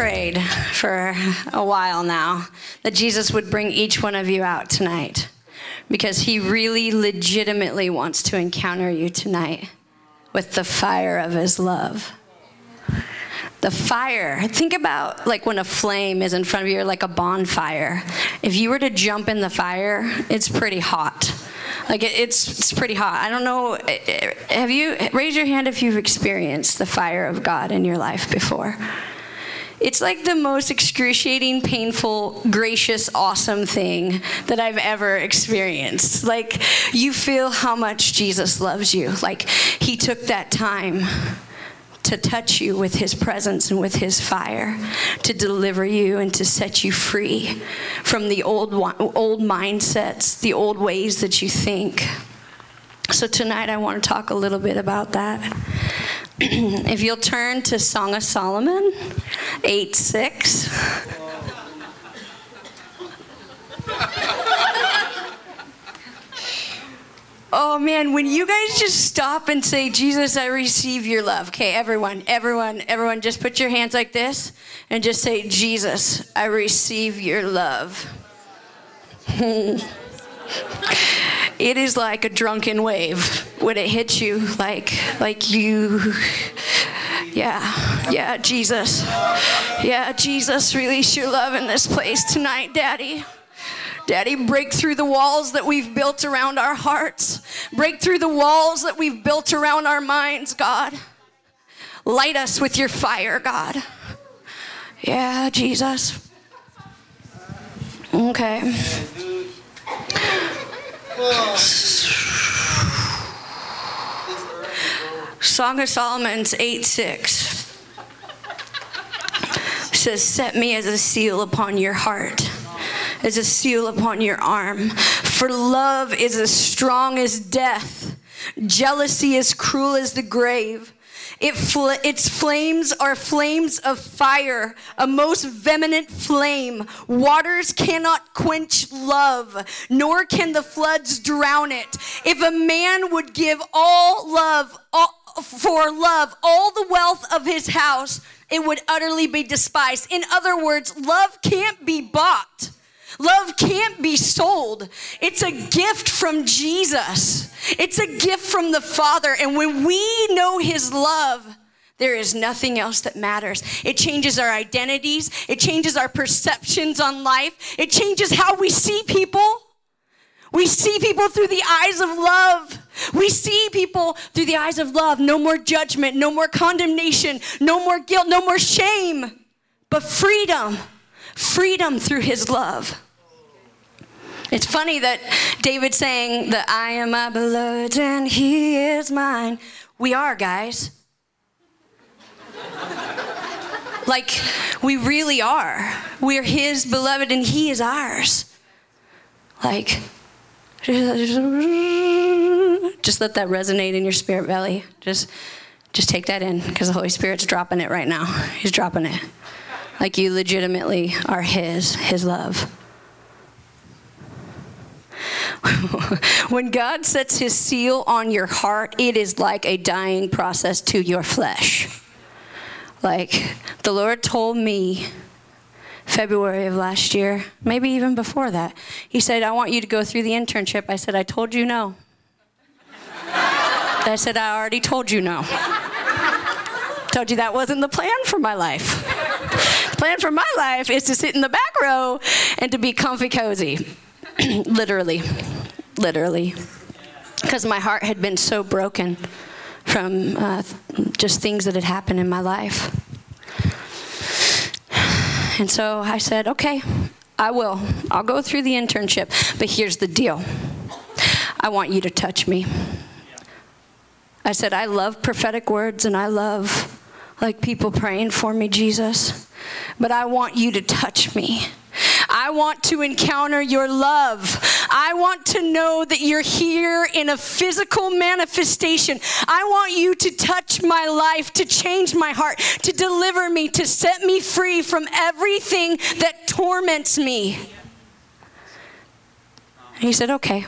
prayed for a while now that Jesus would bring each one of you out tonight because he really legitimately wants to encounter you tonight with the fire of his love. The fire. Think about like when a flame is in front of you, like a bonfire. If you were to jump in the fire, it's pretty hot. Like it, it's it's pretty hot. I don't know. Eh, eh, have you raise your hand if you've experienced the fire of God in your life before? It's like the most excruciating, painful, gracious, awesome thing that I've ever experienced. Like, you feel how much Jesus loves you. Like, He took that time to touch you with his presence and with his fire, to deliver you and to set you free from the old old mindsets, the old ways that you think. So tonight I want to talk a little bit about that. If you'll turn to Song of Solomon 8 6. Oh man, when you guys just stop and say, Jesus, I receive your love. Okay, everyone, everyone, everyone, just put your hands like this and just say, Jesus, I receive your love. it is like a drunken wave when it hits you, like, like you. Yeah, yeah, Jesus. Yeah, Jesus, release your love in this place tonight, Daddy. Daddy, break through the walls that we've built around our hearts. Break through the walls that we've built around our minds, God. Light us with your fire, God. Yeah, Jesus. Okay. Song of Solomon's 8 6 says, Set me as a seal upon your heart as a seal upon your arm. For love is as strong as death, jealousy as cruel as the grave. It fl- its flames are flames of fire, a most vehement flame. Waters cannot quench love, nor can the floods drown it. If a man would give all love, all, for love, all the wealth of his house, it would utterly be despised. In other words, love can't be bought. Love can't be sold. It's a gift from Jesus, it's a gift from the Father. And when we know His love, there is nothing else that matters. It changes our identities, it changes our perceptions on life, it changes how we see people. We see people through the eyes of love. We see people through the eyes of love. No more judgment, no more condemnation, no more guilt, no more shame, but freedom. Freedom through his love. It's funny that David saying that I am my beloved and he is mine. We are, guys. like, we really are. We're his beloved and he is ours. Like, just let that resonate in your spirit belly. Just just take that in because the Holy Spirit's dropping it right now. He's dropping it. Like you legitimately are his, his love. When God sets his seal on your heart, it is like a dying process to your flesh. Like the Lord told me February of last year, maybe even before that, He said, I want you to go through the internship. I said, I told you no. I said, I already told you no. told you that wasn't the plan for my life. the plan for my life is to sit in the back row and to be comfy cozy. literally, literally, because my heart had been so broken from uh, just things that had happened in my life. And so I said, okay, I will. I'll go through the internship, but here's the deal I want you to touch me. I said, I love prophetic words and I love like people praying for me, Jesus, but I want you to touch me. I want to encounter your love. I want to know that you're here in a physical manifestation. I want you to touch my life, to change my heart, to deliver me, to set me free from everything that torments me. And he said, Okay.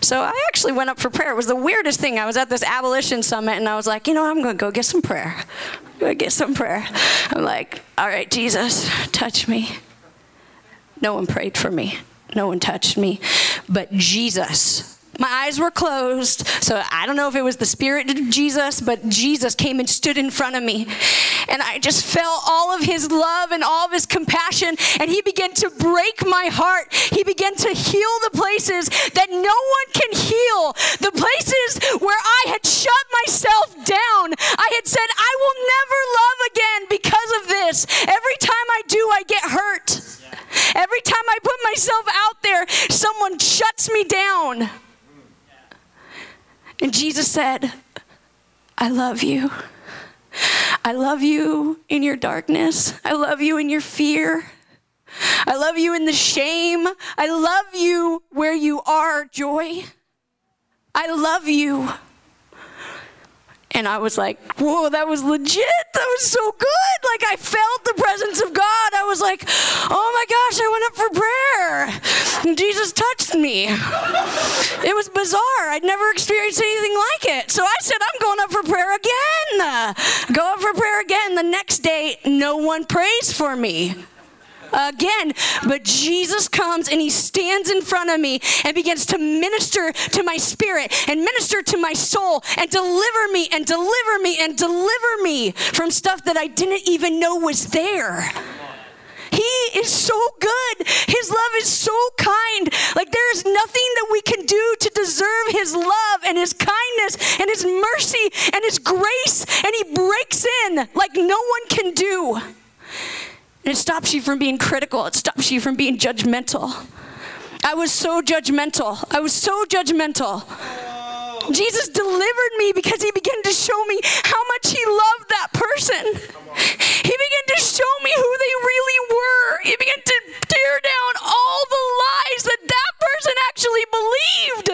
So I actually went up for prayer. It was the weirdest thing. I was at this abolition summit and I was like, you know, I'm going to go get some prayer. I'm going to get some prayer. I'm like, all right, Jesus, touch me. No one prayed for me. No one touched me. But Jesus my eyes were closed, so I don't know if it was the Spirit of Jesus, but Jesus came and stood in front of me. And I just felt all of his love and all of his compassion, and he began to break my heart. He began to heal the places that no one can heal, the places where I had shut myself down. I had said, I will never love again because of this. Every time I do, I get hurt. Every time I put myself out there, someone shuts me down. And Jesus said, I love you. I love you in your darkness. I love you in your fear. I love you in the shame. I love you where you are, joy. I love you. And I was like, whoa, that was legit. That was so good. Like, I felt the presence of God. I was like, oh my gosh, I went up for prayer. And Jesus touched me. It was bizarre. I'd never experienced anything like it. So I said, I'm going up for prayer again. Go up for prayer again. The next day, no one prays for me again. But Jesus comes and he stands in front of me and begins to minister to my spirit and minister to my soul and deliver me and deliver me and deliver me from stuff that I didn't even know was there. He is so good. His love is so kind. Like there is nothing that we can do to deserve his love and his kindness and his mercy and his grace. And he breaks in like no one can do. And it stops you from being critical, it stops you from being judgmental. I was so judgmental. I was so judgmental. Jesus delivered me because he began to show me how much he loved that person. He began to show me who they really were. He began to tear down all the lies that that person actually believed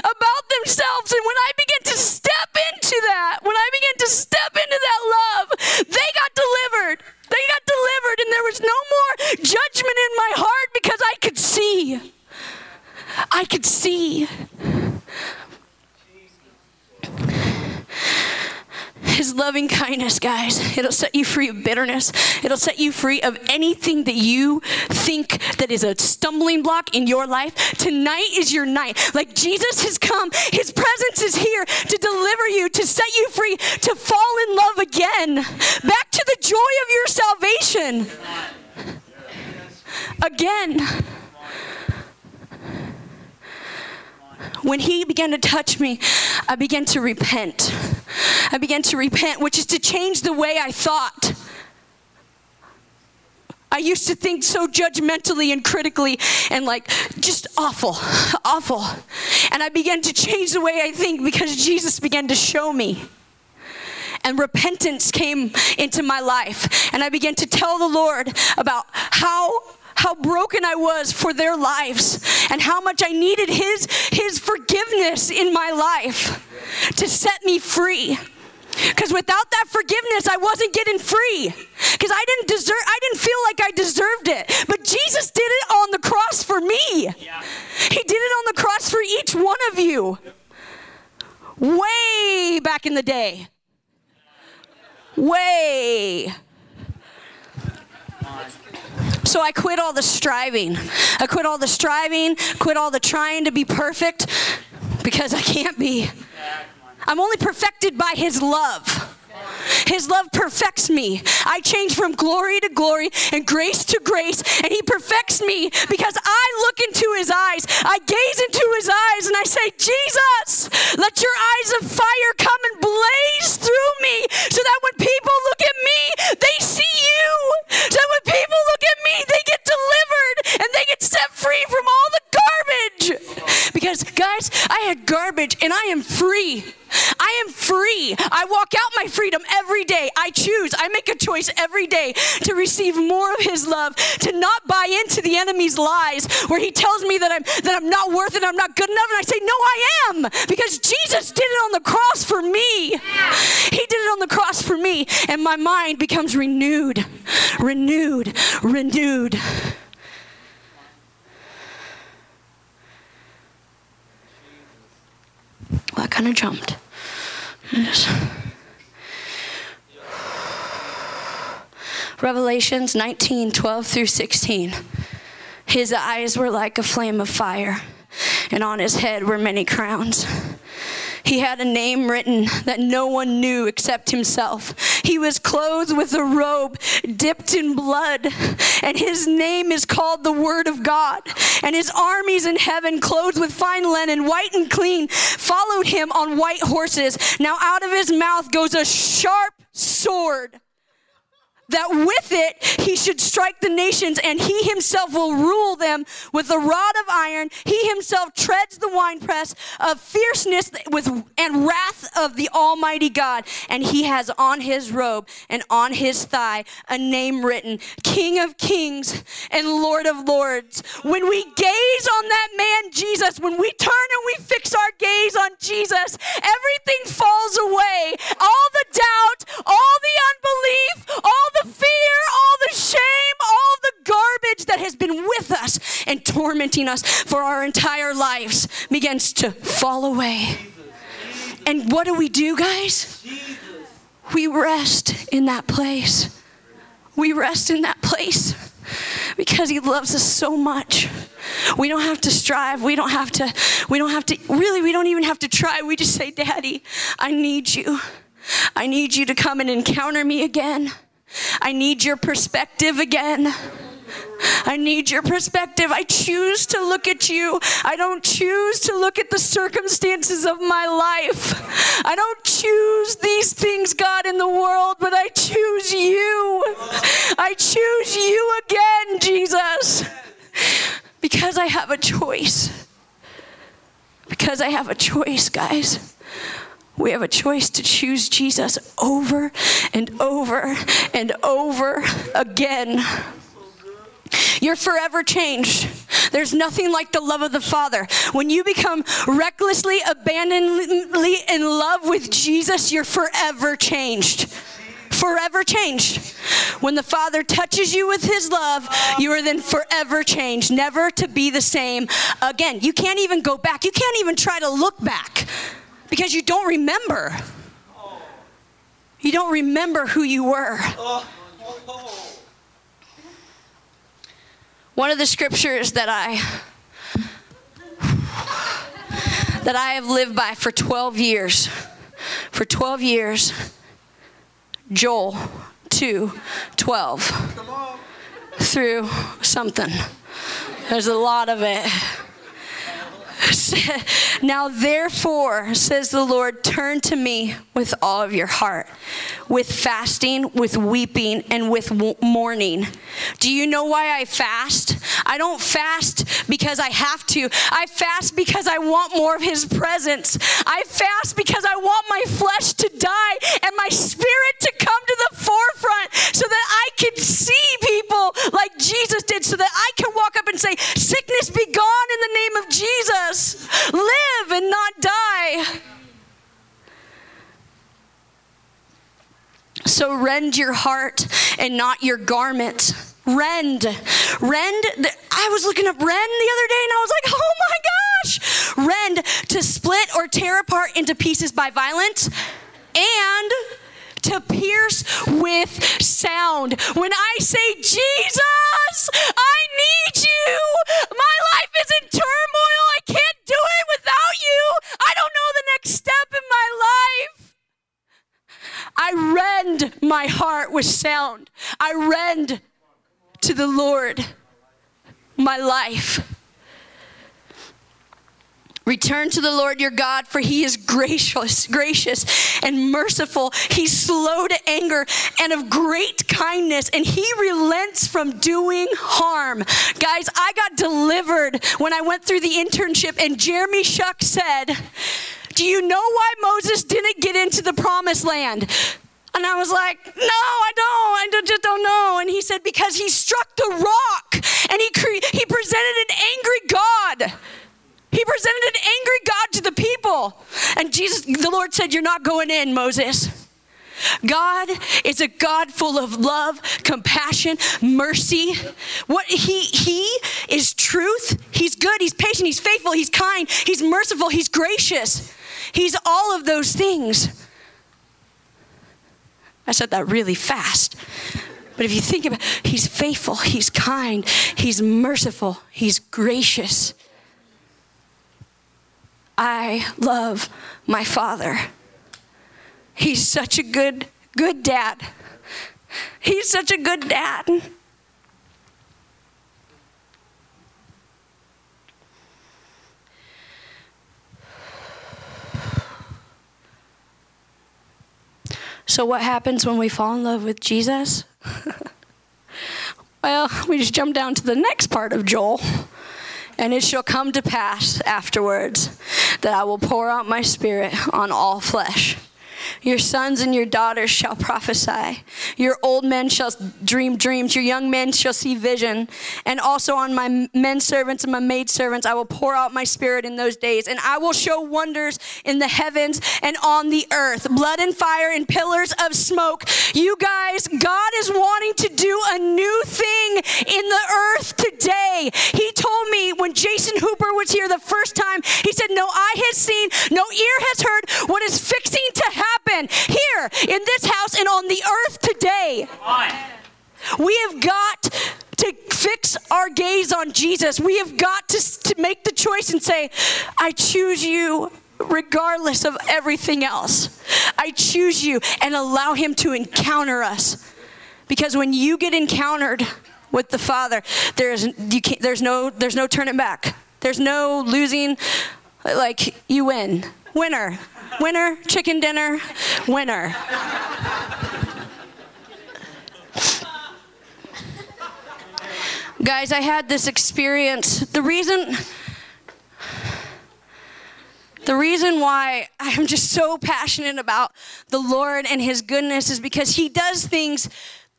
about themselves. And when I began to step into that, when I began to step into that love, they got delivered. They got delivered, and there was no more judgment in my heart because I could see. I could see. His loving kindness, guys, it'll set you free of bitterness. It'll set you free of anything that you think that is a stumbling block in your life. Tonight is your night. Like Jesus has come, his presence is here to deliver you, to set you free, to fall in love again. Back to the joy of your salvation. Again. When he began to touch me, I began to repent. I began to repent, which is to change the way I thought. I used to think so judgmentally and critically and like just awful, awful. And I began to change the way I think because Jesus began to show me. And repentance came into my life. And I began to tell the Lord about how how broken I was for their lives and how much I needed his his forgiveness in my life to set me free. Because without that forgiveness, I wasn't getting free. Because I didn't deserve, I didn't feel like I deserved it. But Jesus did it on the cross for me. Yeah. He did it on the cross for each one of you. Way back in the day. Way. So I quit all the striving. I quit all the striving, quit all the trying to be perfect because I can't be. I'm only perfected by His love. His love perfects me. I change from glory to glory and grace to grace, and He perfects me because I look into His eyes. I gaze into His eyes and I say, Jesus, let your eyes of fire come and blaze through me so that when people look at me, they see you. So that when people look at me, they get delivered and they get set free from all the garbage. Because, guys, I had garbage and I am free. I am free. I walk out my freedom every day. I choose. I make a choice every day to receive more of his love, to not buy into the enemy's lies where he tells me that I'm that I'm not worth it, I'm not good enough and I say no I am because Jesus did it on the cross for me. He did it on the cross for me and my mind becomes renewed. Renewed. Renewed. Well, I kind of jumped. Just... Revelations 19 12 through 16. His eyes were like a flame of fire, and on his head were many crowns. He had a name written that no one knew except himself. He was clothed with a robe dipped in blood, and his name is called the Word of God. And his armies in heaven, clothed with fine linen, white and clean, followed him on white horses. Now out of his mouth goes a sharp sword that with it he should strike the nations, and he himself will rule them with a rod of iron. He himself treads the winepress of fierceness with and wrath of the Almighty God. And he has on his robe and on his thigh a name written, King of Kings and Lord of Lords. When we gaze on that man Jesus, when we turn and we fix our gaze on Jesus, everything falls away. All the doubt, all the unbelief, all the fear, all the shame, all the garbage that has been with us and tormenting us for our entire lives begins to fall away. And what do we do, guys? We rest in that place. We rest in that place because he loves us so much. We don't have to strive. We don't have to, we don't have to, really, we don't even have to try. We just say, Daddy, I need you. I need you to come and encounter me again. I need your perspective again. I need your perspective. I choose to look at you. I don't choose to look at the circumstances of my life. I don't choose these things, God, in the world, but I choose you. I choose you again, Jesus, because I have a choice. Because I have a choice, guys. We have a choice to choose Jesus over and over and over again. You're forever changed. There's nothing like the love of the Father. When you become recklessly, abandonedly in love with Jesus, you're forever changed. Forever changed. When the Father touches you with His love, you are then forever changed, never to be the same again. You can't even go back. You can't even try to look back because you don't remember. You don't remember who you were. One of the scriptures that I that I have lived by for 12 years. For 12 years. Joel 2 12 through something. There's a lot of it. now, therefore, says the Lord, turn to me with all of your heart, with fasting, with weeping, and with mourning. Do you know why I fast? I don't fast because I have to. I fast because I want more of His presence. I fast because I want my flesh to die and my spirit to come to the forefront so that I can see people like Jesus did, so that I can walk up and say, Sickness be gone in the name of Jesus. Live and not die. So rend your heart and not your garment. Rend. Rend. I was looking up rend the other day and I was like, oh my gosh. Rend to split or tear apart into pieces by violence and to pierce with sound. When I say, Jesus, I need you. My life is in turmoil. I can't do it without you. I don't know the next step in my life. I rend my heart with sound. I rend to the Lord my life. Return to the Lord your God, for he is gracious, gracious and merciful. He's slow to anger and of great kindness, and he relents from doing harm. Guys, I got delivered when I went through the internship, and Jeremy Shuck said, Do you know why Moses didn't get into the promised land? And I was like, no, I don't. I just don't know. And he said, because he struck the rock and he, cre- he presented an angry God. He presented an angry God to the people. And Jesus, the Lord said, You're not going in, Moses. God is a God full of love, compassion, mercy. What he he is truth. He's good, he's patient, he's faithful, he's kind, he's merciful, he's gracious. He's all of those things. I said that really fast. But if you think about it, he's faithful, he's kind, he's merciful, he's gracious. I love my father. He's such a good, good dad. He's such a good dad. So, what happens when we fall in love with Jesus? well, we just jump down to the next part of Joel. And it shall come to pass afterwards that I will pour out my spirit on all flesh. Your sons and your daughters shall prophesy. Your old men shall dream dreams. Your young men shall see vision. And also on my men servants and my maid servants, I will pour out my spirit in those days. And I will show wonders in the heavens and on the earth blood and fire and pillars of smoke. You guys, God is wanting to do a new thing in the earth today. He told me when Jason Hooper was here the first time, he said, No eye has seen, no ear has heard what is fixing to happen happen here in this house and on the earth today. We have got to fix our gaze on Jesus. We have got to, to make the choice and say, I choose you regardless of everything else. I choose you and allow Him to encounter us. Because when you get encountered with the Father, there's, you can't, there's, no, there's no turning back. There's no losing, like, you win. Winner. Winner, chicken dinner, winner. Guys, I had this experience. The reason the reason why I'm just so passionate about the Lord and his goodness is because he does things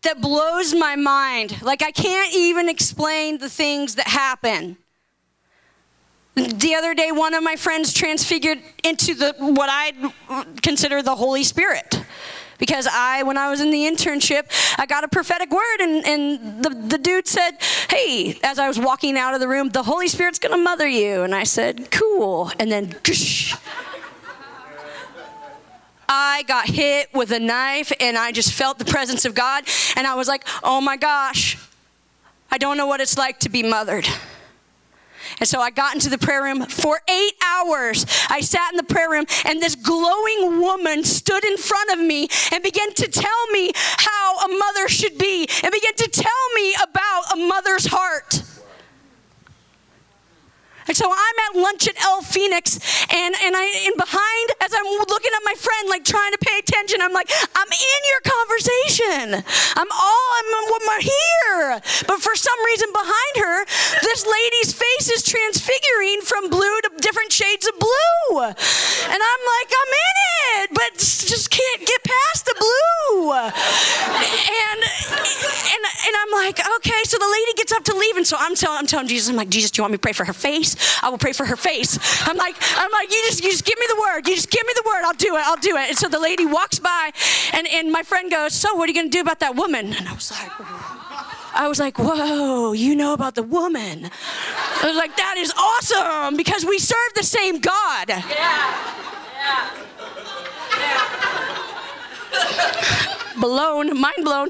that blows my mind. Like I can't even explain the things that happen. The other day, one of my friends transfigured into the what I consider the Holy Spirit. Because I, when I was in the internship, I got a prophetic word, and, and the, the dude said, Hey, as I was walking out of the room, the Holy Spirit's gonna mother you. And I said, Cool. And then, I got hit with a knife, and I just felt the presence of God, and I was like, Oh my gosh, I don't know what it's like to be mothered. And so I got into the prayer room for eight hours. I sat in the prayer room, and this glowing woman stood in front of me and began to tell me how a mother should be, and began to tell me about a mother's heart. And so I'm at lunch at El Fenix, and, and I in behind as I'm looking at my friend, like trying to pay attention. I'm like, I'm in your conversation. I'm all I'm, I'm here. But for some reason behind her, this lady's face is transfiguring from blue to different shades of blue. And I'm like, I'm in it, but just can't get past the blue. And and and I'm like, okay. So the lady gets up to leave, and so I'm telling I'm telling Jesus, I'm like, Jesus, do you want me to pray for her face? I will pray for her face. I'm like, I'm like, you just, you just give me the word. You just give me the word. I'll do it. I'll do it. And so the lady walks by, and, and my friend goes, so what are you going to do about that woman? And I was like, I was like, whoa, you know about the woman. I was like, that is awesome because we serve the same God. Yeah. Yeah. yeah blown, mind blown.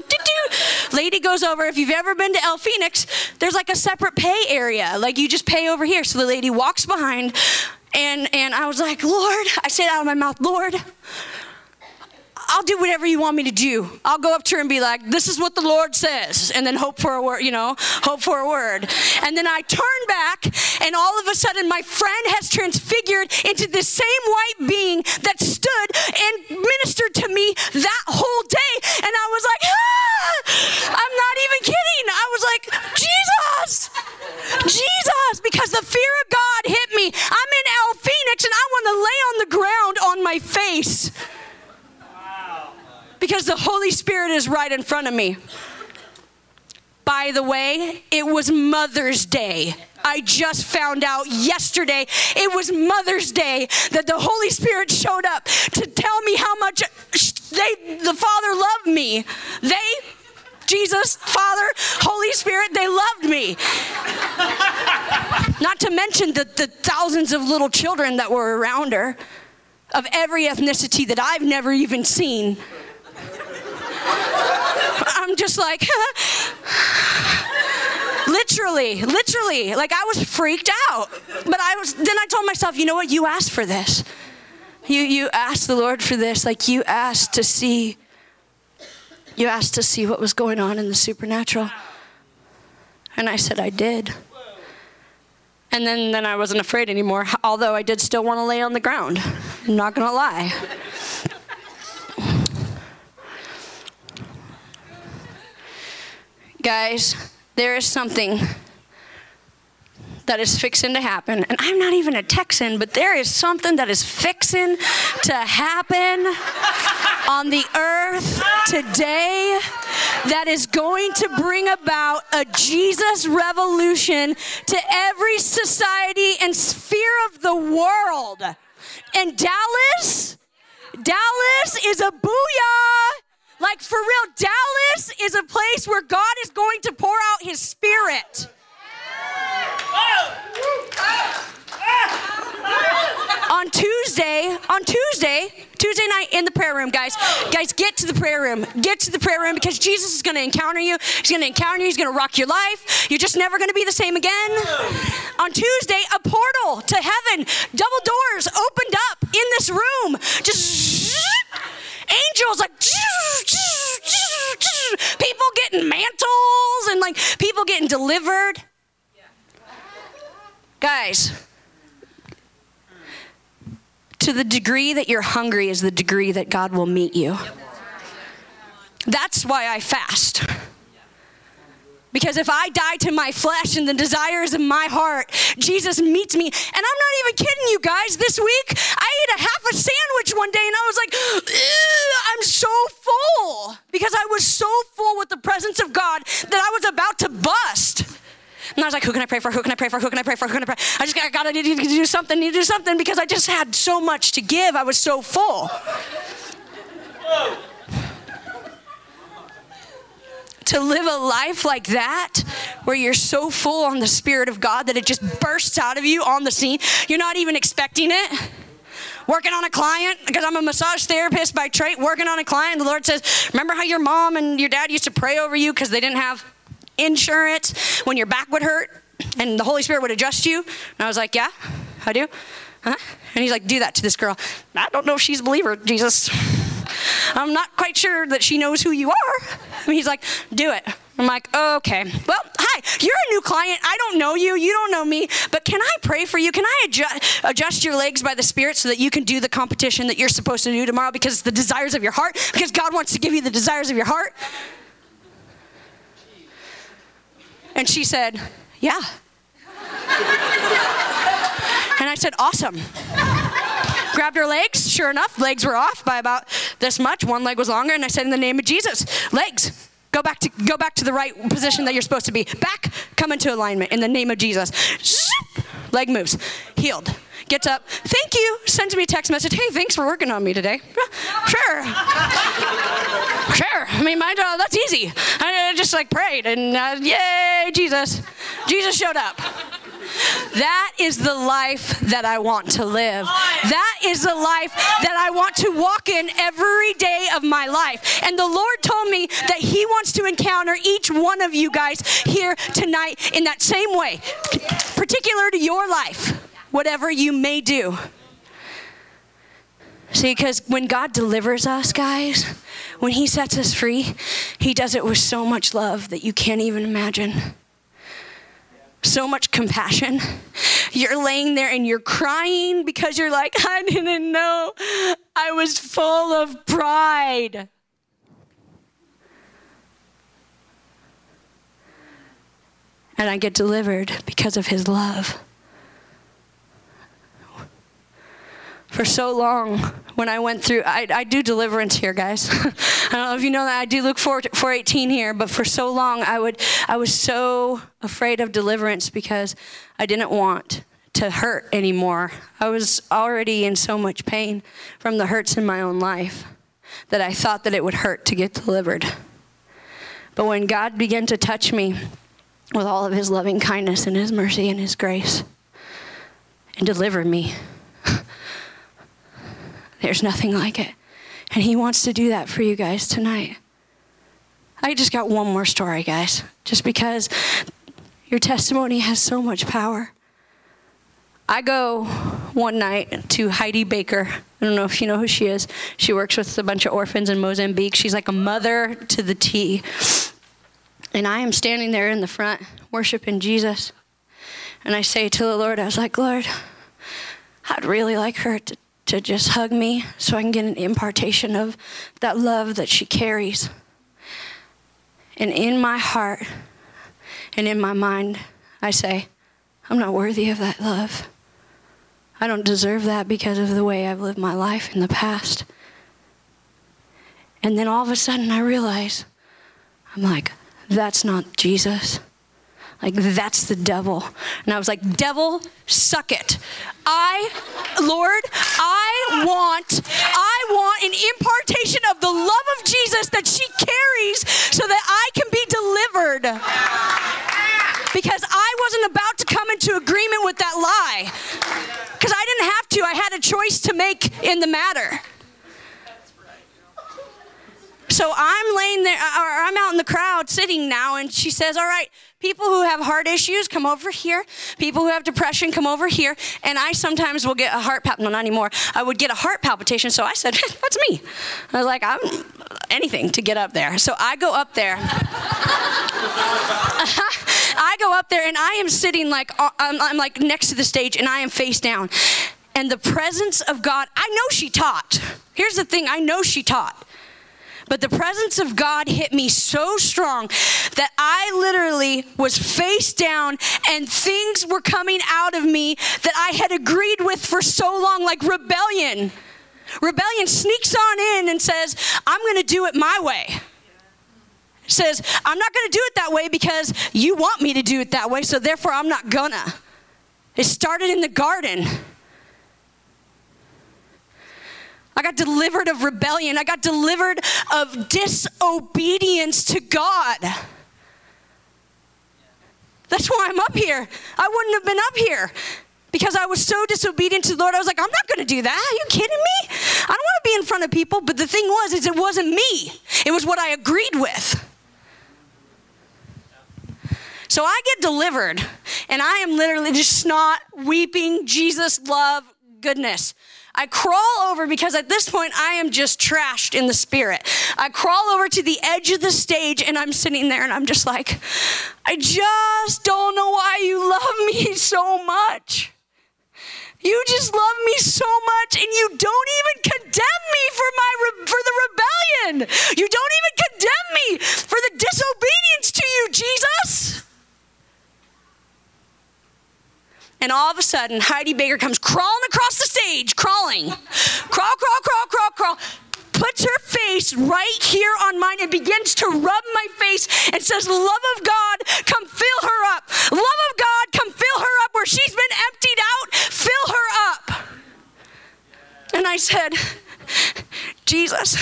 Lady goes over. If you've ever been to El Fenix, there's like a separate pay area. Like you just pay over here. So the lady walks behind, and and I was like, Lord, I said that out of my mouth, Lord, I'll do whatever you want me to do. I'll go up to her and be like, this is what the Lord says, and then hope for a word, you know, hope for a word. And then I turn back, and all of a sudden, my friend has transfigured into the same white being that stood and ministered to me that whole day. And I was like, ah! I'm not even kidding. I was like, Jesus, Jesus, because the fear of God hit me. I'm in El Fenix, and I want to lay on the ground on my face because the Holy Spirit is right in front of me. By the way, it was Mother's Day. I just found out yesterday it was Mother's Day that the Holy Spirit showed up to tell me how much they the Father loved me. They Jesus, Father, Holy Spirit, they loved me. Not to mention the, the thousands of little children that were around her of every ethnicity that I've never even seen. I'm just like, literally, literally, like I was freaked out. But I was, then I told myself, you know what? You asked for this. You, you asked the Lord for this. Like you asked to see, you asked to see what was going on in the supernatural. And I said, I did. And then, then I wasn't afraid anymore, although I did still want to lay on the ground. I'm not going to lie. Guys, there is something that is fixing to happen. And I'm not even a Texan, but there is something that is fixing to happen on the earth today that is going to bring about a Jesus revolution to every society and sphere of the world. And Dallas, Dallas is a booyah. Like for real, Dallas is a place where God is going to pour out his spirit. on Tuesday, on Tuesday, Tuesday night in the prayer room, guys. Guys, get to the prayer room. Get to the prayer room because Jesus is going to encounter you. He's going to encounter you. He's going to rock your life. You're just never going to be the same again. On Tuesday, a portal to heaven, double doors opened up in this room. Just angels like people getting mantles and like people getting delivered. Guys, to the degree that you're hungry is the degree that God will meet you. That's why I fast. Because if I die to my flesh and the desires of my heart, Jesus meets me. And I'm not even kidding you guys. This week, I ate a half a sandwich one day and I was like, I'm so full. Because I was so full with the presence of God that I was about to bust. And I was like, who can I pray for? Who can I pray for? Who can I pray for? Who can I pray? I just got, to need to do something, need to do something because I just had so much to give. I was so full. To live a life like that, where you're so full on the Spirit of God that it just bursts out of you on the scene, you're not even expecting it. Working on a client, because I'm a massage therapist by trade, working on a client, the Lord says, Remember how your mom and your dad used to pray over you because they didn't have insurance when your back would hurt and the Holy Spirit would adjust you? And I was like, Yeah, I do. Huh? And he's like, Do that to this girl. I don't know if she's a believer, Jesus. I'm not quite sure that she knows who you are. He's like, Do it. I'm like, okay. Well, hi, you're a new client. I don't know you. You don't know me. But can I pray for you? Can I adjust, adjust your legs by the Spirit so that you can do the competition that you're supposed to do tomorrow because it's the desires of your heart? Because God wants to give you the desires of your heart? And she said, Yeah. and I said, Awesome. Grabbed her legs. Sure enough, legs were off by about this much. One leg was longer. And I said, In the name of Jesus, legs. Go back to go back to the right position that you're supposed to be. Back, come into alignment in the name of Jesus. Zoop, leg moves. Healed. Gets up. Thank you. Sends me a text message. Hey, thanks for working on me today. Sure. sure. I mean, my job, that's easy. I just like prayed and uh, yay, Jesus. Jesus showed up. That is the life that I want to live. That is the life that I want to walk in every day of my life. And the Lord told me that He wants to encounter each one of you guys here tonight in that same way, particular to your life, whatever you may do. See, because when God delivers us, guys, when He sets us free, He does it with so much love that you can't even imagine so much compassion. You're laying there and you're crying because you're like, I didn't know I was full of pride. And I get delivered because of his love. For so long when I went through. I, I do deliverance here, guys. I don't know if you know that I do Luke 4, 418 here, but for so long I would I was so afraid of deliverance because I didn't want to hurt anymore. I was already in so much pain from the hurts in my own life that I thought that it would hurt to get delivered. But when God began to touch me with all of his loving kindness and his mercy and his grace and deliver me, there's nothing like it. And He wants to do that for you guys tonight. I just got one more story, guys, just because your testimony has so much power. I go one night to Heidi Baker. I don't know if you know who she is. She works with a bunch of orphans in Mozambique. She's like a mother to the T. And I am standing there in the front worshiping Jesus. And I say to the Lord, I was like, Lord, I'd really like her to, to just hug me so I can get an impartation of that love that she carries. And in my heart and in my mind, I say, I'm not worthy of that love. I don't deserve that because of the way I've lived my life in the past. And then all of a sudden I realize, I'm like, that's not Jesus. Like, that's the devil. And I was like, devil, suck it. I, Lord, I want, I want an impartation of the love of Jesus that she carries so that I can be delivered. Because I wasn't about to come into agreement with that lie. Because I didn't have to, I had a choice to make in the matter. So I'm laying there, or I'm out in the crowd sitting now, and she says, All right, people who have heart issues, come over here. People who have depression, come over here. And I sometimes will get a heart palp. No, not anymore. I would get a heart palpitation. So I said, That's me. I was like, I'm anything to get up there. So I go up there. I go up there and I am sitting like, uh, I'm, I'm like next to the stage and I am face down. And the presence of God, I know she taught. Here's the thing I know she taught. But the presence of God hit me so strong that I literally was face down and things were coming out of me that I had agreed with for so long, like rebellion. Rebellion sneaks on in and says, I'm going to do it my way. Says, I'm not going to do it that way because you want me to do it that way, so therefore I'm not gonna. It started in the garden. I got delivered of rebellion. I got delivered of disobedience to God. That's why I'm up here. I wouldn't have been up here because I was so disobedient to the Lord. I was like, I'm not going to do that. Are you kidding me? I don't want to be in front of people. But the thing was, is it wasn't me. It was what I agreed with. So I get delivered, and I am literally just not weeping Jesus, love, goodness. I crawl over because at this point I am just trashed in the spirit. I crawl over to the edge of the stage and I'm sitting there and I'm just like, I just don't know why you love me so much. You just love me so much and you don't even condemn me for my for the rebellion. You don't even condemn me for the disobedience to you, Jesus. And all of a sudden, Heidi Baker comes crawling across the stage, crawling. Crawl, crawl, crawl, crawl, crawl. Puts her face right here on mine and begins to rub my face and says, Love of God, come fill her up. Love of God, come fill her up where she's been emptied out. Fill her up. And I said, Jesus,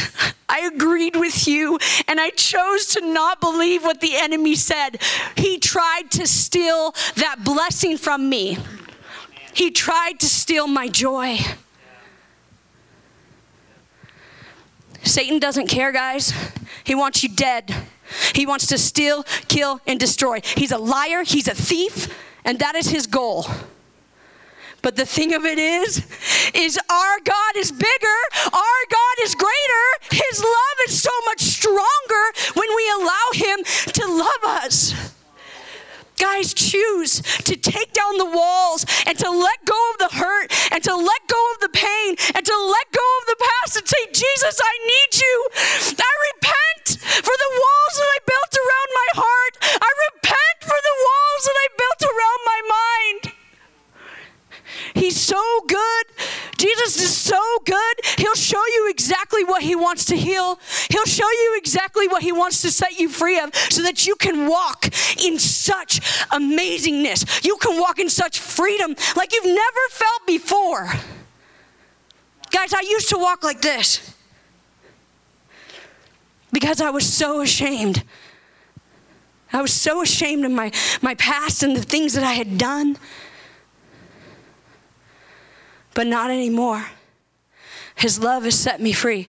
I agreed with you and I chose to not believe what the enemy said. He tried to steal that blessing from me, he tried to steal my joy. Satan doesn't care, guys. He wants you dead. He wants to steal, kill, and destroy. He's a liar, he's a thief, and that is his goal. But the thing of it is, is our God is bigger, our God is greater. His love is so much stronger when we allow Him to love us. Guys, choose to take down the walls and to let go of the hurt and to let go of the pain and to let go of the past and say, Jesus, I need you. I repent for the walls that I built around my heart. I repent for the walls that I built around my mind. He's so good. Jesus is so good. He'll show you exactly what He wants to heal. He'll show you exactly what He wants to set you free of so that you can walk in such amazingness. You can walk in such freedom like you've never felt before. Guys, I used to walk like this because I was so ashamed. I was so ashamed of my, my past and the things that I had done but not anymore. His love has set me free.